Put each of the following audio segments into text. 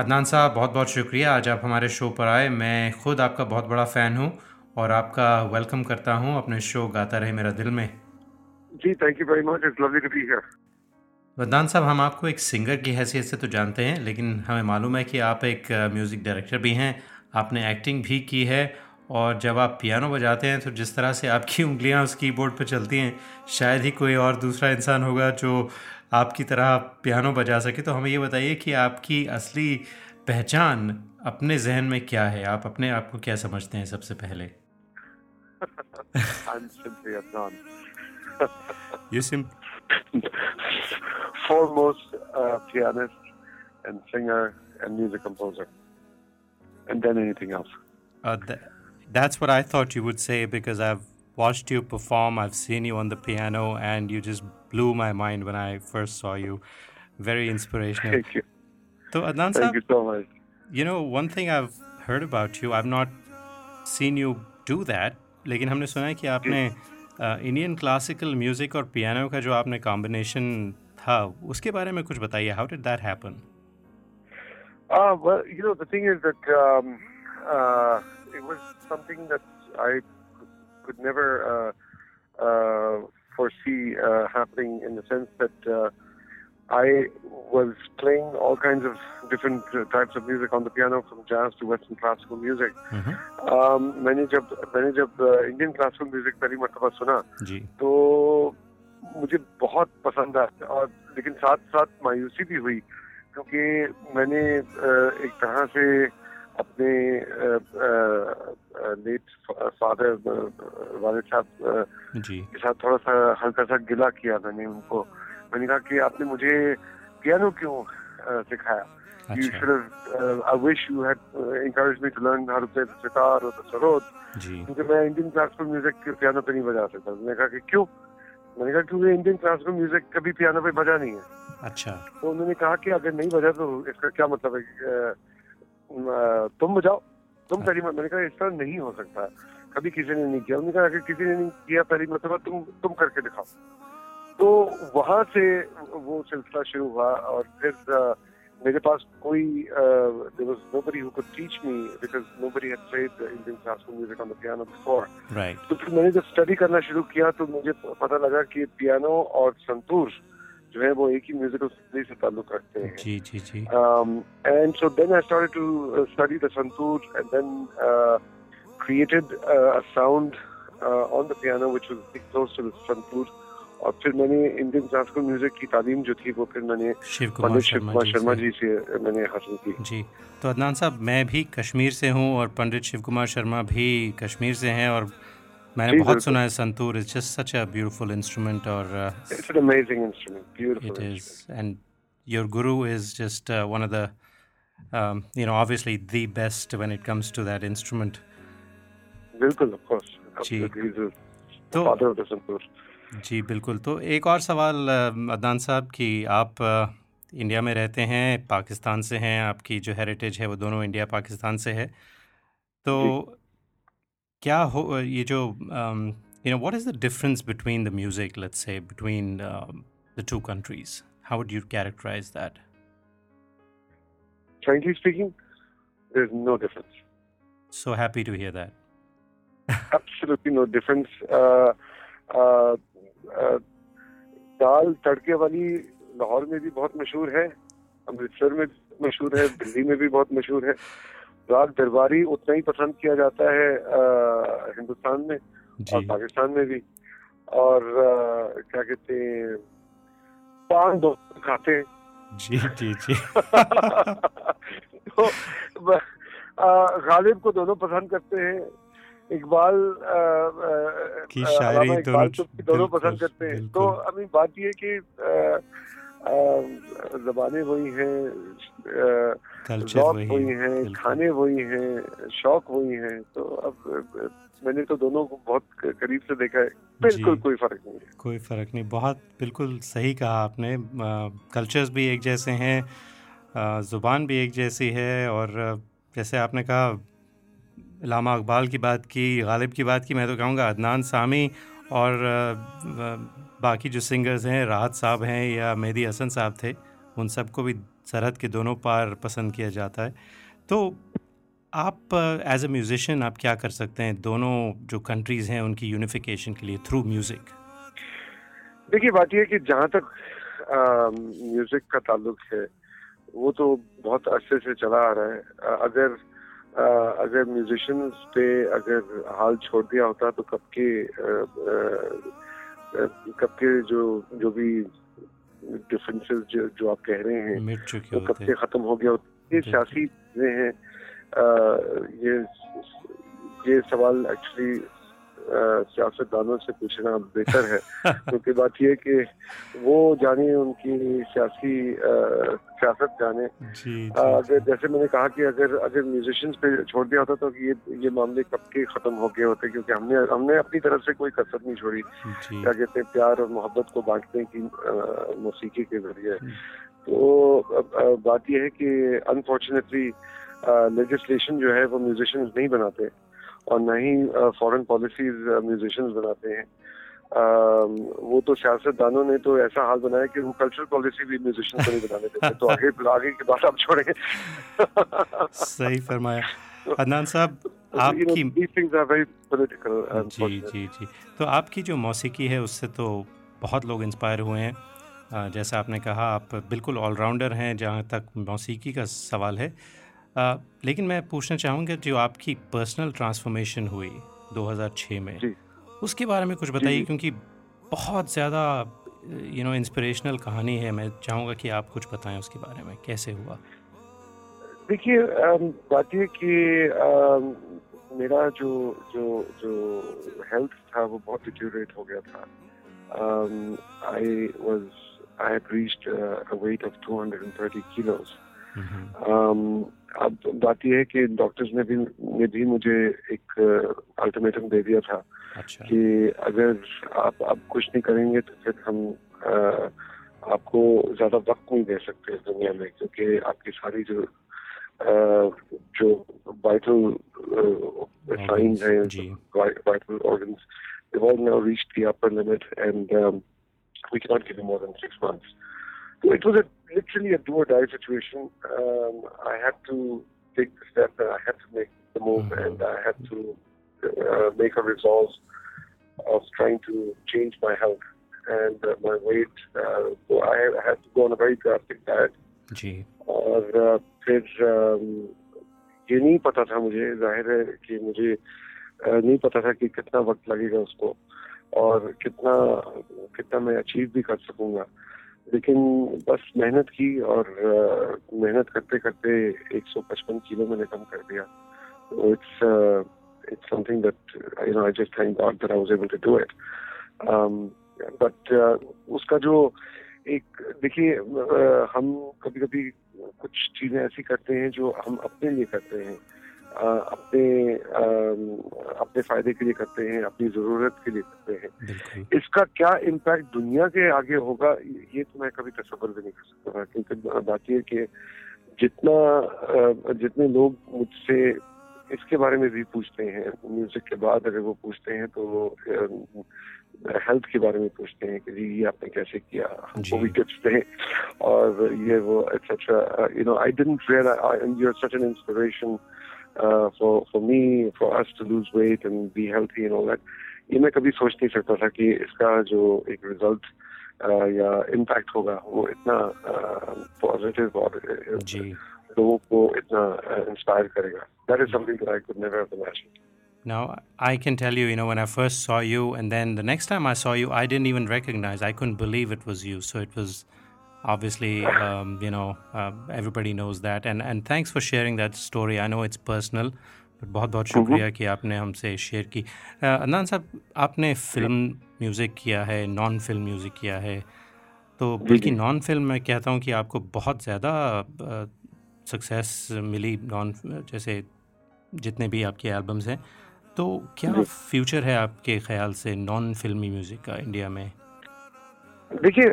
अदनान साहब बहुत बहुत शुक्रिया। आज आप हमारे शो पर आए। मैं खुद आपका बहुत बड़ा फ़ैन हूँ और आपका वेलकम करता हूँ। अपने शो गाता रहे मेरा दिल में। जी thank you very much it's lovely to be here वदान साहब हम आपको एक सिंगर की हैसियत से तो जानते हैं लेकिन हमें मालूम है कि आप एक म्यूज़िक डायरेक्टर भी हैं। आपने एक्टिंग भी की है और जब आप पियानो बजाते हैं तो जिस तरह से आपकी उंगलियाँ उस कीबोर्ड पर चलती हैं शायद ही कोई और दूसरा इंसान होगा जो आपकी तरह पियानो बजा सके तो हमें ये बताइए कि आपकी असली पहचान अपने जहन में क्या है? आप अपने आप को क्या समझते हैं सबसे पहले? Uh, uh that's what I thought you would say because I've watched you perform i've seen you on the piano and you just blew my mind when I first saw you. Very inspirational. Thank you. So Adnan Thank you so much. You know, one thing I've heard about you, I've not seen you do that, लेकिन हमने सुना है कि आपने Indian classical music और piano का जो आपने कॉम्बिनेशन था उसके बारे में कुछ बताइए how did that happen Uh, well, you know, the thing is that um, uh, it was something that I could never uh, uh, foresee uh, happening in the sense that uh, I was playing all kinds of different uh, types of music on the piano, from jazz to Western classical music. Mm-hmm. Um, मैंने जब मैंने जब Indian classical music पहली मरतबा सुना तो मुझे बहुत पसंद आया और लेकिन साथ साथ मायूसी भी हुई क्योंकि मैंने एक तरह से अपने फादर वाले साहब के साथ थोड़ा सा हल्का सा गिला किया मैंने उनको। मैंने कहा कि आपने मुझे पियानो क्यों सिखाया? Had uh, encouraged me to learn how to play the sitar or the sarod. क्योंकि मैं इंडियन क्लासिकल म्यूज़िक पियानो पे नहीं बजा सकता। मैंने कहा कि क्यों? मैंने कहा क्योंकि इंडियन क्लासिकल म्यूज़िक कभी पियानो पे बजा नहीं है। अच्छा। तो उन्होंने कहा कि अगर नहीं बजा तो इसका क्या मतलब है तुम बजाओ। तुम पहली मैंने कहा इस तरह नहीं हो सकता। कभी किसी ने नहीं किया उन्होंने कहा अगर किसी ने नहीं किया पहली मतलब तुम तुम करके दिखाओ तो वहाँ से वो सिलसिला शुरू हुआ और फिर मेरे पास कोई was nobody who could teach me because nobody had played the Indian classical music on the piano before. Right. तो फिर मैंने जब स्टडी करना शुरू किया तो मुझे पता लगा कि पियानो और संतूर जो है वो एक ही म्यूजिकल स्टडी से ताल्लुक रखते हैं जी जी जी and so then I started to study the santoor and then created uh, a sound uh, on the piano which was very close to the santoor और फिर मैंने इंडियन क्लासिकल म्यूजिक की तालीम जो थी वो फिर मैंने शिव कुमार शर्मा, शर्मा जी से मैंने हासिल की जी तो अदनान साहब मैं भी कश्मीर से हूँ और पंडित शिव कुमार शर्मा भी कश्मीर से हैं और मैंने बहुत सुना है santoor it's just such a beautiful instrument और it's an amazing instrument beautiful it is and your guru is just one of the you know obviously the best when it comes to that instrument बिल्कुल जी। तो जी बिल्कुल। तो एक और सवाल अदनान साहब कि आप इंडिया में रहते हैं पाकिस्तान से हैं आपकी जो हेरिटेज है वो दोनों इंडिया पाकिस्तान से है। तो क्या हो ये जो you know what is the difference between the music let's say between the two countries how would you characterize that speaking no difference so happy to hear that absolutely no difference. Uh, uh, uh, दाल तड़के वाली लाहौर में भी बहुत मशहूर है अमृतसर में मशहूर है दिल्ली में भी बहुत मशहूर है। राग दरबारी उतना ही पसंद किया जाता है आ, हिंदुस्तान में और पाकिस्तान में भी। और आ, क्या कहते हैं पान दो खाते हैं। जी जी जी। तो गालिब को दोनों पसंद करते हैं। इकबाल की शायरी दोनों दोनों पसंद करते हैं। तो अभी बात ये कि जबानें वही हैं कल्चर वही हैं खाने वही हैं शौक वही हैं तो अब मैंने तो दोनों को बहुत करीब से देखा है। बिल्कुल कोई फ़र्क नहीं है। कोई फ़र्क नहीं बहुत बिल्कुल सही कहा आपने। कल्चर्स भी एक जैसे हैं ज़ुबान भी एक जैसी है और जैसे आपने कहा लामा इकबाल की बात की, गालिब की बात की, मैं तो कहूँगा अदनान सामी और बाकी जो सिंगर्स हैं, राहत साहब हैं या मेहदी हसन साहब थे, उन सबको भी सरहद के दोनों पार पसंद किया जाता है। तो आप एज अ म्यूज़िशियन आप क्या कर सकते हैं दोनों जो कंट्रीज़ हैं उनकी यूनिफिकेशन के लिए थ्रू म्यूज़िक देखिए, बात यह कि जहाँ तक म्यूज़िक का ताल्लुक है, वो तो बहुत अरसे से चला आ रहा है। अगर अगर म्यूजिशियंस पे अगर हाल छोड़ दिया होता तो कब के कब के जो जो भी डिफरेंसेस जो जो आप कह रहे हैं तो कब के खत्म हो गया होता ये सियासी चीज़ें हैं। ये ये सवाल एक्चुअली सियासतदानों से पूछना बेहतर है। क्योंकि बात यह कि वो जाने उनकी सियासी सियासत जाने। अगर जैसे मैंने कहा कि अगर अगर म्यूजिशियंस पे छोड़ दिया होता तो ये ये मामले कब के खत्म हो गए होते क्योंकि हमने हमने अपनी तरफ़ से कोई कसर नहीं छोड़ी। क्या कहते हैं प्यार और मोहब्बत को बांटने की मौसीकी के ज़रिए। तो बात यह है कि अनफॉर्चुनेटली लेजिस्लेशन जो है वो म्यूजिशियंस नहीं बनाते। और न ही फॉरेन पॉलिसीज़ म्यूजिशियंस बनाते हैं। वो तो सियासतदानों ने तो ऐसा हाल बनाया कि वो कल्चरल पॉलिसी भी म्यूजिशियन को नहीं बनाने देते। तो आगे आगे की बात आप छोड़ेंगे। सही फरमाया। अदनान साहब आपकी जी जी जी तो आपकी जो मौसीकी है उससे तो बहुत लोग इंस्पायर हुए हैं। जैसा आपने कहा आप बिल्कुल ऑलराउंडर हैं जहाँ तक मौसीकी का सवाल है। आ, लेकिन मैं पूछना चाहूँगा जो आपकी पर्सनल ट्रांसफॉर्मेशन हुई 2006 में जी, उसके बारे में कुछ बताइए क्योंकि बहुत ज़्यादा यू नो इंस्पिरेशनल कहानी है। मैं चाहूँगा कि आप कुछ बताएँ उसके बारे में कैसे हुआ? देखिए बात ये कि मेरा जो जो जो हेल्थ था वो बहुत डिटोरेट हो गया था। I was I had reached a weight of 230 kilos अब बात यह है कि डॉक्टर्स ने भी ने भी मुझे एक अल्टीमेटम दे दिया था अच्छा। कि अगर आप अब कुछ नहीं करेंगे तो फिर हम आ, आपको ज़्यादा वक्त नहीं दे सकते इस दुनिया में क्योंकि आपकी सारी जो आ, जो वाइटल साइंस हैं vital organs they've all now reached the upper limit and um, we cannot give you more than six months. So it was a literally a do or die situation. Um, I had to take the step and I had to make the move mm-hmm. and I had to uh, make a resolve of trying to change my health and uh, my weight. Uh, so I had to go on a very drastic diet. जी और uh, फिर um, ये नहीं पता था मुझे जाहिर है कि मुझे uh, नहीं पता था कि कितना वक्त लगेगा उसको और कितना कितना मैं अचीव भी कर सकूंगा लेकिन बस मेहनत की और मेहनत करते करते 155 किलो मैंने कम कर दिया। तो it's it's something that you know I just thank God that I was able to do it but उसका जो एक, देखिए हम कभी कभी कुछ चीज़ें ऐसी करते हैं जो हम अपने लिए करते हैं। अपने अपने फ़ायदे के लिए करते हैं अपनी ज़रूरत के लिए करते हैं। इसका क्या इम्पैक्ट दुनिया के आगे होगा ये तो मैं कभी तस्वर भी नहीं कर सकता क्योंकि बात यह कि जितना जितने लोग मुझसे इसके बारे में भी पूछते हैं म्यूज़िक के बाद अगर वो पूछते हैं तो वो हेल्थ के बारे में पूछते हैं कि जी ये आपने कैसे किया हमको भी टिप्स दें। और ये वो etcetera you know I didn't realize you are such an inspiration uh, for for me for us to lose weight and be healthy and all that ये मैं कभी सोच नहीं सकता था कि इसका जो एक रिजल्ट uh, या इम्पैक्ट होगा वो इतना पॉजिटिव uh, और uh, लोगों को इतना इंस्पायर करेगा that is something that I could never have imagined Now, I can tell you, you know, when I first saw you, and then the next time I saw you, I didn't even recognize. I couldn't believe it was you. So it was obviously um, you know uh, everybody knows that. And and thanks for sharing that story. I know it's personal but बहुत बहुत शुक्रिया कि आपने हमसे share की। अदनान साहब आपने film music किया है नॉन फ़िल्म म्यूज़िक किया है। तो बल्कि नॉन फ़िल्म मैं कहता हूँ कि आपको बहुत ज़्यादा सक्सेस मिली नॉन जैसे जितने भी आपके एल्बम्स हैं। तो क्या फ्यूचर है आपके ख्याल से नॉन फिल्मी म्यूज़िक का इंडिया में? देखिए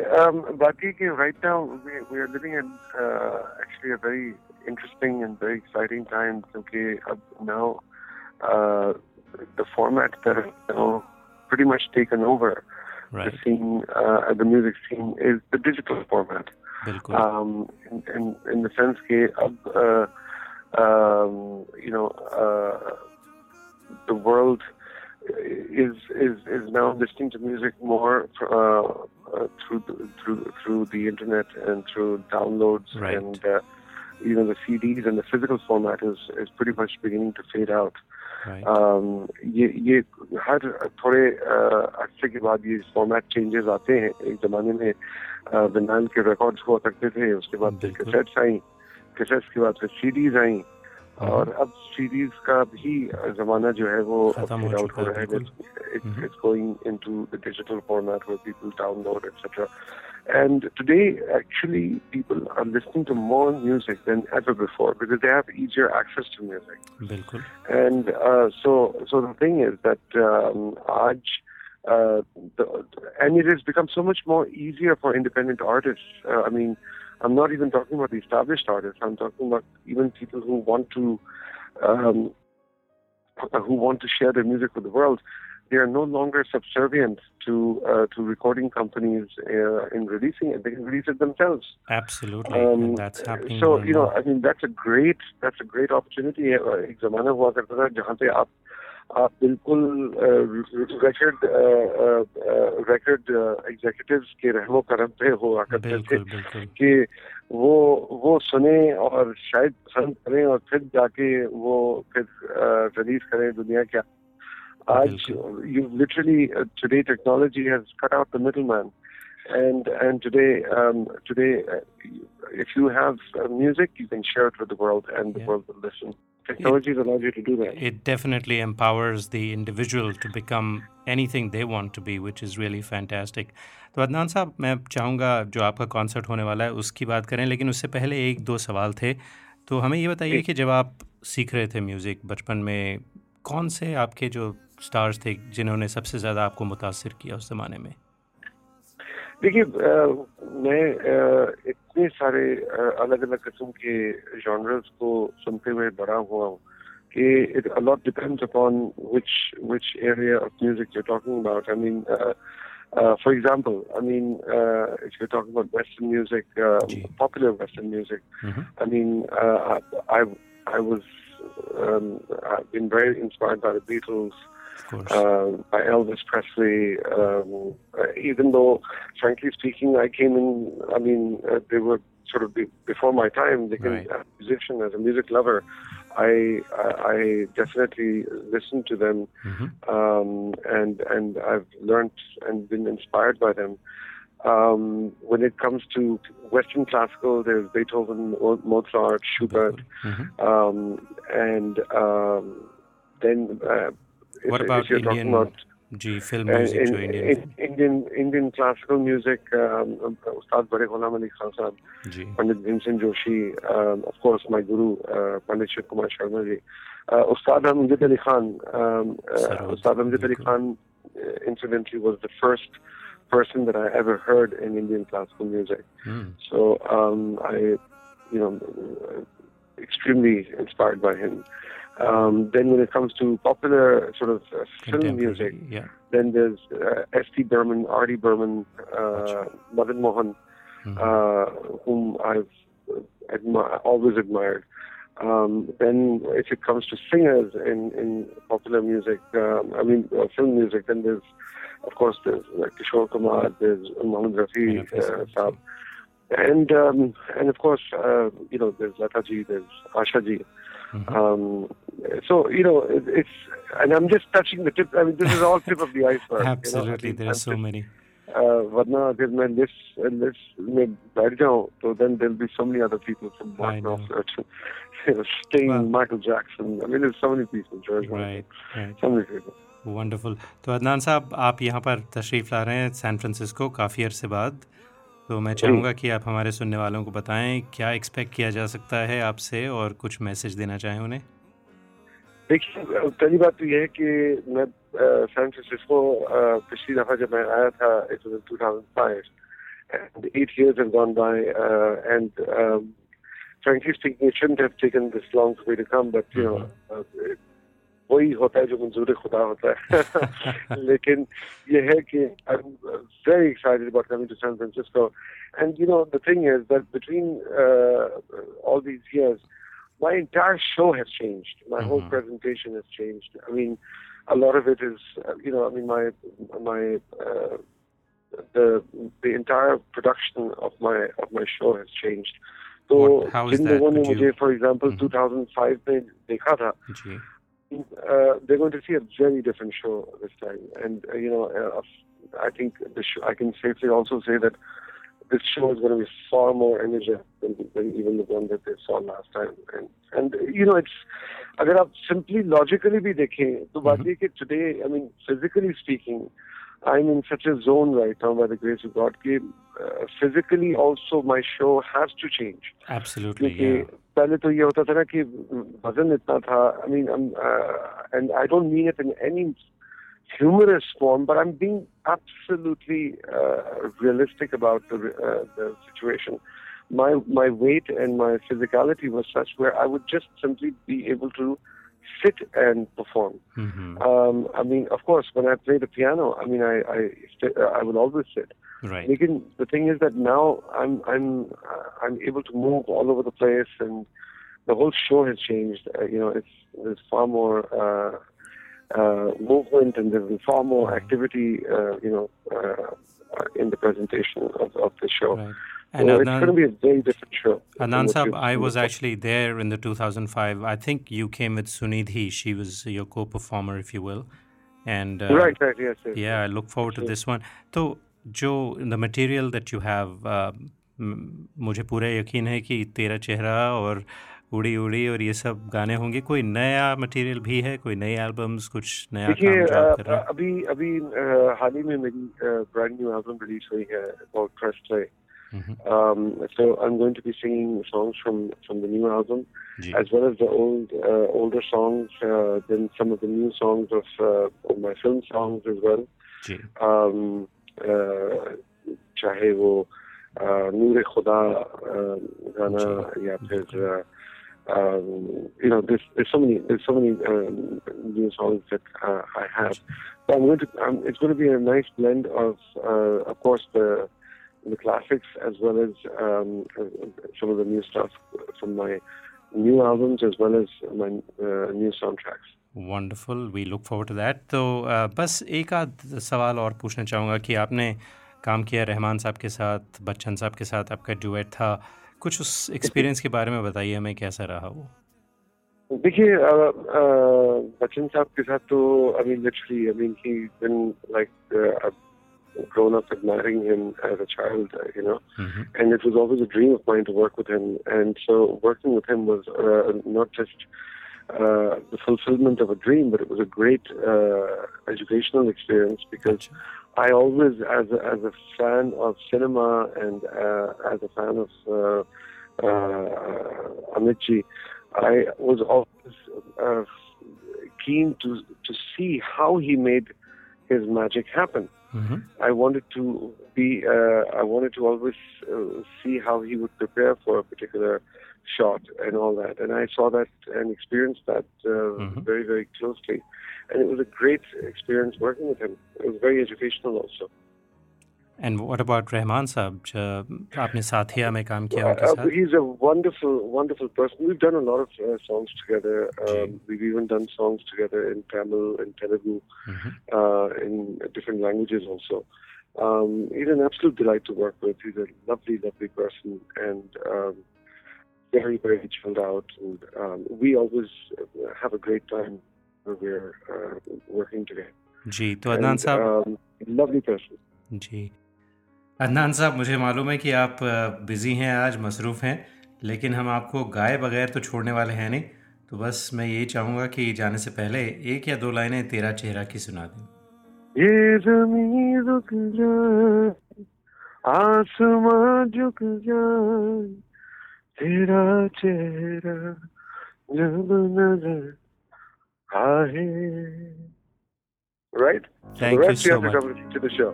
बात ये कि right now we are living in actually a very interesting and very exciting time क्योंकि अब now uh, the format that is you know, pretty much taken over right. the scene, uh, the music scene is the digital format. um, in, in, in the sense that uh, um, you know uh, the world is is is now listening to music more uh, uh, through the, through through the internet and through downloads right. and uh, you know the CDs and the physical format is is pretty much beginning to fade out. ये ये हर थोड़े अर्से के बाद ये format changes आते हैं एक जमाने में विनाइल के रिकॉर्ड्स हुआ करते थे उसके बाद फिर कैसेट्स आई कैसेट्स के बाद फिर सीडीज आई और अब सीरीज का भी जमाना जो है वो फेड आउट हो रहा है it's going into the digital format where people download etc and today actually people are listening to more music than ever before because they have easier access to music Bilkul. and uh, so so the thing is that um, Aj, uh, the, and it has become so much more easier for independent artists uh, I mean I'm not even talking about the established artists. I'm talking about even people who want to um, who want to share their music with the world. They are no longer subservient to uh, to recording companies uh, in releasing it. They can release it themselves. Absolutely, um, that's happening. So you know, I mean, that's a great that's a great opportunity. एक जमाना हुआ करता था जहाँ पे आप आप बिल्कुल रिकॉर्ड रिकॉर्ड एग्जीक्यूटिव्स के रहमो करम पे हुआ करते थे कि वो वो सुने और शायद पसंद करें और फिर जाके वो फिर रिलीज करें दुनिया क्या आज you literally today technology has cut out the middleman and and today um, today uh, if you have uh, music you can share it with the world and the yeah. world will listen technology it, allows you to do that it definitely empowers the individual to become anything they want to be which is really fantastic तो अदनान साहब मैं चाहूँगा जो आपका concert होने वाला है उसकी बात करें लेकिन उससे पहले एक दो सवाल थे तो हमें ये बताइए कि जब आप सीख रहे थे म्यूज़िक बचपन में कौन से आपके जो स्टार्स थे जिन्होंने सबसे ज़्यादा आपको मुतासर किया उस ज़माने में देखिए मैं इतने सारे अलग अलग किस्म के जॉनर्स को सुनते हुए बड़ा हुआ हूँ कि which which area of music you're talking about. I mean, uh, uh, for example, I mean, uh, if you're talking about Western music, popular Western music, mm-hmm. I mean, I I was um, I've been very inspired by the Beatles uh, by Elvis Presley. Um, uh, even though, frankly speaking, I came in, I mean, uh, they were sort of be, before my time. They right. as a musician, as a music lover, I, I, I definitely listened to them, mm-hmm. um, and and I've learned and been inspired by them. Um, when it comes to Western classical, there's Beethoven, Mozart, Schubert, mm-hmm. um, and um, then uh, what about if you're Indian, talking about film uh, music in, Indian in, Indian Indian classical music um, um, Ustad Bade Ghulam Ali Khan Sahab Pandit Vincent Joshi um, of course my guru uh, Pandit Shiv Kumar Sharma ji uh, Ustad Amjad Ali Khan um, uh, Ustad Amjad Ali Khan uh, incidentally was the first person that I ever heard in Indian classical music. Mm. So um, I, you know, uh, extremely inspired by him. Um, then when it comes to popular sort of uh, film music, yeah. then there's uh, S.T. Burman, R.D. Burman, uh, Madan Mohan, mm-hmm. uh, whom I've admi- always admired. Um, then if it comes to singers in, in popular music, um, I mean uh, film music, then there's of course there's like Kishore Kumar, there's Mohammed Rafi uh, Saab, and um, and of course uh, you know there's Lataji, there's Asha ji. Mm-hmm. Um, so you know it, it's and I'm just touching the tip. I mean, this is all tip of the iceberg. Absolutely, you know? there are so many. वरना अगर मैं list list में बैठ जाऊं तो then there'll be so many other people from Mark Knopfler Sting, well, Michael Jackson. I mean, there's so many people. George right, right. So many people. Wonderful तो अदनान साहब आप यहाँ पर तशरीफ़ ला रहे हैं सैन फ्रांसिस्को काफ़ी अरसे बाद तो मैं चाहूँगा कि आप हमारे सुनने वालों को बताएँ क्या एक्सपेक्ट किया जा सकता है आपसे और कुछ मैसेज देना चाहें उन्हें? देखिए पहली बात तो यह है कि मैं सैन फ्रांसिस्को पिछली दफ़ा जब मैं आया था and and वही होता है जो मंजूर खुदा होता है लेकिन ये है कि I am very excited about coming to San Francisco and you know the thing is that between all these years my entire show has changed. My mm-hmm. whole presentation has changed. I mean, a lot of it is, uh, you know, I mean, my my uh, the the entire production of my of my show has changed. So, जिन लोगों ने मुझे, for example, mm-hmm. 2005 में देखा था, uh, they're going to see a very different show this time. And, uh, you know, uh, I think the show, I can safely also say that this show is going to be far more energetic than, than even the one that they saw last time. And, and you know, it's, अगर आप simply logically भी देखें तो बात ये कि today, I mean, physically speaking, I'm in such a zone right now by the grace of God. कि, uh, physically also my show has to change. Absolutely. Yeah. पहले तो ये होता था ना कि वजन इतना था I mean and I don't mean it in any humorous form, but I'm being absolutely uh, realistic about the uh, the situation. My my weight and my physicality was such where I would just simply be able to sit and perform. Mm-hmm. Um, I mean, of course, when I play the piano, I mean, I I, I will always sit. Right. Again, the thing is that now I'm I'm I'm able to move all over the place, and the whole show has changed. Uh, you know, it's there's far more uh, uh, movement and there's far more mm-hmm. activity. Uh, you know, uh, in the presentation of, of the show. Right. And so Adnan, it's going to be a very different show. Adnan Saab, I was actually there in the 2005. I think you came with Sunidhi. She was your co-performer, if you will. And uh, right, right, yes, yes. Yeah, I look forward to this one. So जो the material that you have मुझे पूरा यकीन है कि तेरा चेहरा और उड़ी उड़ी और ये सब गाने होंगे कोई नया मटेरियल भी है कोई नए एल्बम्स कुछ नया काम कर रहा अभी अभी हाल ही में मेरी ब्रांड न्यू एल्बम रिलीज़ हुई है about trust play Um, so I'm going to be singing songs from from the new album, Gee. as well as the old uh, older songs, uh, then some of the new songs of, uh, of my film songs as well. Um, चाहे वो नूर खुदा गाना या फिर you know, there's there's so many there's so many um, new songs that uh, I have. But I'm going to um, it's going to be a nice blend of uh, of course the the classics as well as um, some of the new stuff from my new albums as well as my uh, new soundtracks. Wonderful we look forward to that तो बस एक आध सवाल और पूछना चाहूँगा कि आपने काम किया रहमान साहब के साथ बच्चन साहब के साथ आपका डुएट था। कुछ उस एक्सपीरियंस के बारे में बताइए हमें कैसा रहा वो? देखिए बच्चन साहब के साथ तो I mean literally I mean he been like grown up admiring him as a child, uh, you know, mm-hmm. and it was always a dream of mine to work with him. And so working with him was uh, not just uh, the fulfillment of a dream, but it was a great uh, educational experience because I always, as a, as a fan of cinema and uh, as a fan of uh, uh, Amitji, I was always uh, keen to to see how he made his magic happen. Mm-hmm. I wanted to be. Uh, I wanted to always uh, see how he would prepare for a particular shot and all that. And I saw that and experienced that uh, mm-hmm. very, very closely. And it was a great experience working with him. It was very educational also. And what about Rahman Saab? आपने साथिया में काम किया उनके साथ? He's a wonderful, wonderful person. We've done a lot of uh, songs together. Um, we've even done songs together in Tamil and Telugu, mm-hmm. uh, in different languages also. Um, he's an absolute delight to work with. He's a lovely, lovely person, and um, very, very chilled out. And um, we always have a great time when we're uh, working together. जी तो अदनान साहब lovely person जी अदनान साहब मुझे मालूम है कि आप बिज़ी हैं आज मसरूफ़ हैं लेकिन हम आपको गाए बगैर तो छोड़ने वाले हैं नहीं तो बस मैं यही चाहूँगा कि जाने से पहले एक या दो लाइनें तेरा चेहरा की सुना दें ये ज़मीन रुक जाए आसमां झुक जाए तेरा चेहरा जब नजर आए right thank you so much to the show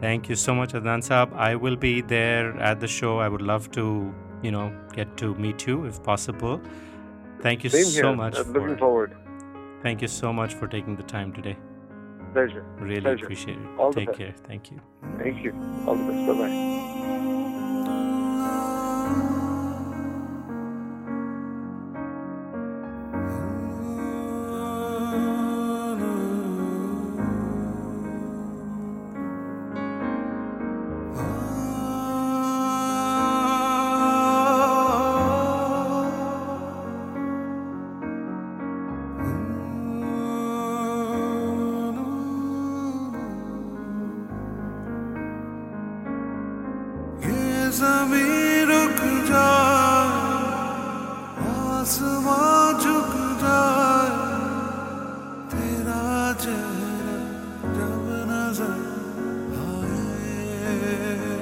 thank you so much Adnan Saab I will be there at the show I would love to you know get to meet you if possible thank you Same so here. much I'm looking forward Thank you so much for taking the time today. Pleasure. Really Pleasure. appreciate it. All the Take best. care. Thank you. Thank you. All the best. Bye bye. there.